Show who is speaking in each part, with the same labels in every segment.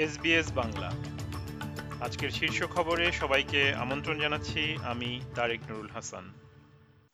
Speaker 1: SBS Bangla. আজকের শীর্ষ খবরে সবাইকে আমন্ত্রণ জানাচ্ছি আমি তারেক নুরুল হাসান।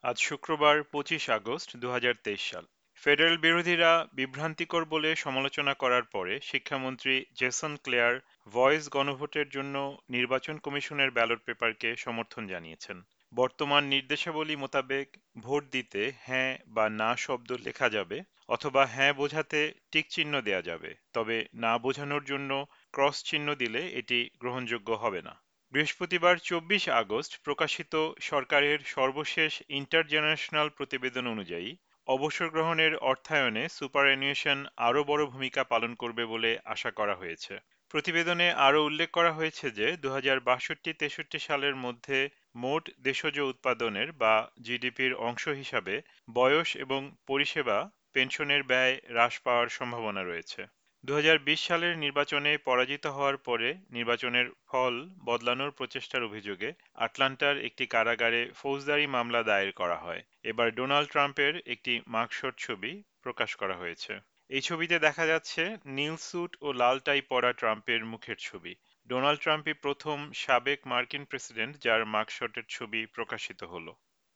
Speaker 1: আজ শুক্রবার পঁচিশ আগস্ট দু হাজার তেইশ সাল। ফেডারেল বিরোধীরা বিভ্রান্তিকর বলে সমালোচনা করার পরে শিক্ষামন্ত্রী জেসন ক্লেয়ার ভয়েস গণভোটের জন্য নির্বাচন কমিশনের ব্যালট পেপারকে সমর্থন জানিয়েছেন। বর্তমান নির্দেশাবলী মোতাবেক ভোট দিতে হ্যাঁ বা না শব্দ লেখা যাবে অথবা হ্যাঁ বোঝাতে টিক চিহ্ন দেয়া যাবে। তবে না বোঝানোর জন্য ক্রস চিহ্ন দিলে এটি গ্রহণযোগ্য হবে না। বৃহস্পতিবার চব্বিশ আগস্ট প্রকাশিত সরকারের সর্বশেষ ইন্টারজেনারেশনাল প্রতিবেদন অনুযায়ী অবসর গ্রহণের অর্থায়নে সুপারঅ্যানুয়েশন আরও বড় ভূমিকা পালন করবে বলে আশা করা হয়েছে। প্রতিবেদনে আরও উল্লেখ করা হয়েছে যে দু হাজার তেষট্টি সালের মধ্যে মোট দেশজ উৎপাদনের বা জিডিপির অংশ হিসাবে বয়স এবং পরিষেবা, পেনশনের ব্যয় হ্রাস পাওয়ার সম্ভাবনা রয়েছে। দু হাজার বিশ সালের নির্বাচনে পরাজিত হওয়ার পরে নির্বাচনের ফল বদলানোর প্রচেষ্টার অভিযোগে আটলান্টার একটি কারাগারে ফৌজদারি মামলা দায়ের করা হয়। এবার ডোনাল্ড ট্রাম্পের একটি মার্কশট ছবি প্রকাশ করা হয়েছে। এই ছবিতে দেখা যাচ্ছে নীল স্যুট ও লাল টাই পরা ট্রাম্পের মুখের ছবি। ডোনাল্ড ট্রাম্পই প্রথম সাবেক মার্কিন প্রেসিডেন্ট, যার মার্কশটের ছবি প্রকাশিত হলো।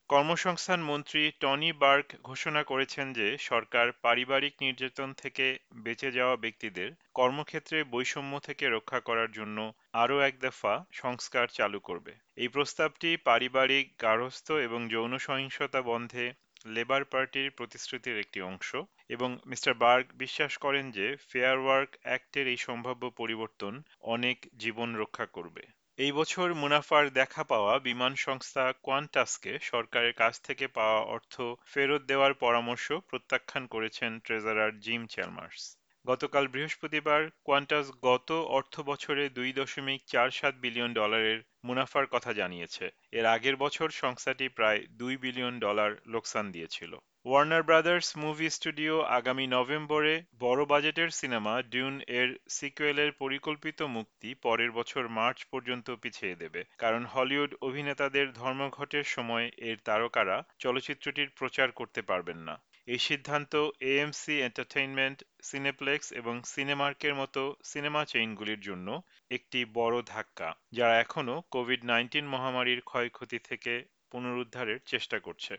Speaker 1: কর্মসংস্থান মন্ত্রী টনি বার্ক ঘোষণা করেছেন যে, সরকার পারিবারিক নির্যাতন থেকে বেঁচে যাওয়া ব্যক্তিদের কর্মক্ষেত্রে বৈষম্য থেকে রক্ষা করার জন্য আরও এক দফা সংস্কার চালু করবে। এই প্রস্তাবটি পারিবারিক, গার্হস্থ্য এবং যৌন সহিংসতা বন্ধে লেবার পার্টির প্রতিশ্রুতির একটি অংশ এবং মিস্টার বার্গ বিশ্বাস করেন যে ফেয়ার ওয়ার্ক অ্যাক্টের এই সম্ভাব্য পরিবর্তন অনেক জীবন রক্ষা করবে। এই বছর মুনাফার দেখা পাওয়া বিমান সংস্থা কোয়ান্টাসকে সরকারের কাছ থেকে পাওয়া অর্থ ফেরত দেওয়ার পরামর্শ প্রত্যাখ্যান করেছেন ট্রেজারার জিম চ্যালমার্স। গতকাল বৃহস্পতিবার কোয়ান্টাস গত অর্থ বছরে দুই দশমিক চার সাত বিলিয়ন ডলারের মুনাফার কথা জানিয়েছে। এর আগের বছর সংস্থাটি প্রায় দুই বিলিয়ন ডলার লোকসান দিয়েছিল। ওয়ার্নার ব্রাদার্স মুভি স্টুডিও আগামী নভেম্বরে বড় বাজেটের সিনেমা ডিউন এর সিকুয়েলের পরিকল্পিত মুক্তি পরের বছর মার্চ পর্যন্ত পিছিয়ে দেবে। কারণ হলিউড অভিনেতাদের ধর্মঘটের সময় এর তারকারা চলচ্চিত্রটির প্রচার করতে পারবেন না। এই সিদ্ধান্ত এএমসি এন্টারটেইনমেন্ট সিনেপ্লেক্স এবং সিনেমার্কের মতো সিনেমা চেইনগুলির জন্য একটি বড় ধাক্কা, যারা এখনও কোভিড নাইন্টিন মহামারীর ক্ষয়ক্ষতি থেকে পুনরুদ্ধারের চেষ্টা করছে।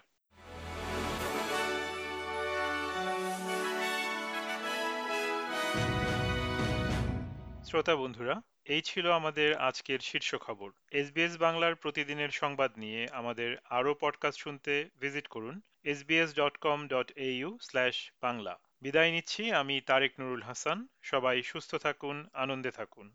Speaker 1: শ্রোতা বন্ধুরা, এই ছিল আমাদের আজকের শীর্ষ খবর। এসবিএস বাংলার প্রতিদিনের সংবাদ নিয়ে আমাদের আরও পডকাস্ট শুনতে ভিজিট করুন SBS dot com dot slash Bangla. বিদায় নিচ্ছি, আমি তারেক নুরুল হাসান। সবাই সুস্থ থাকুন, আনন্দে থাকুন।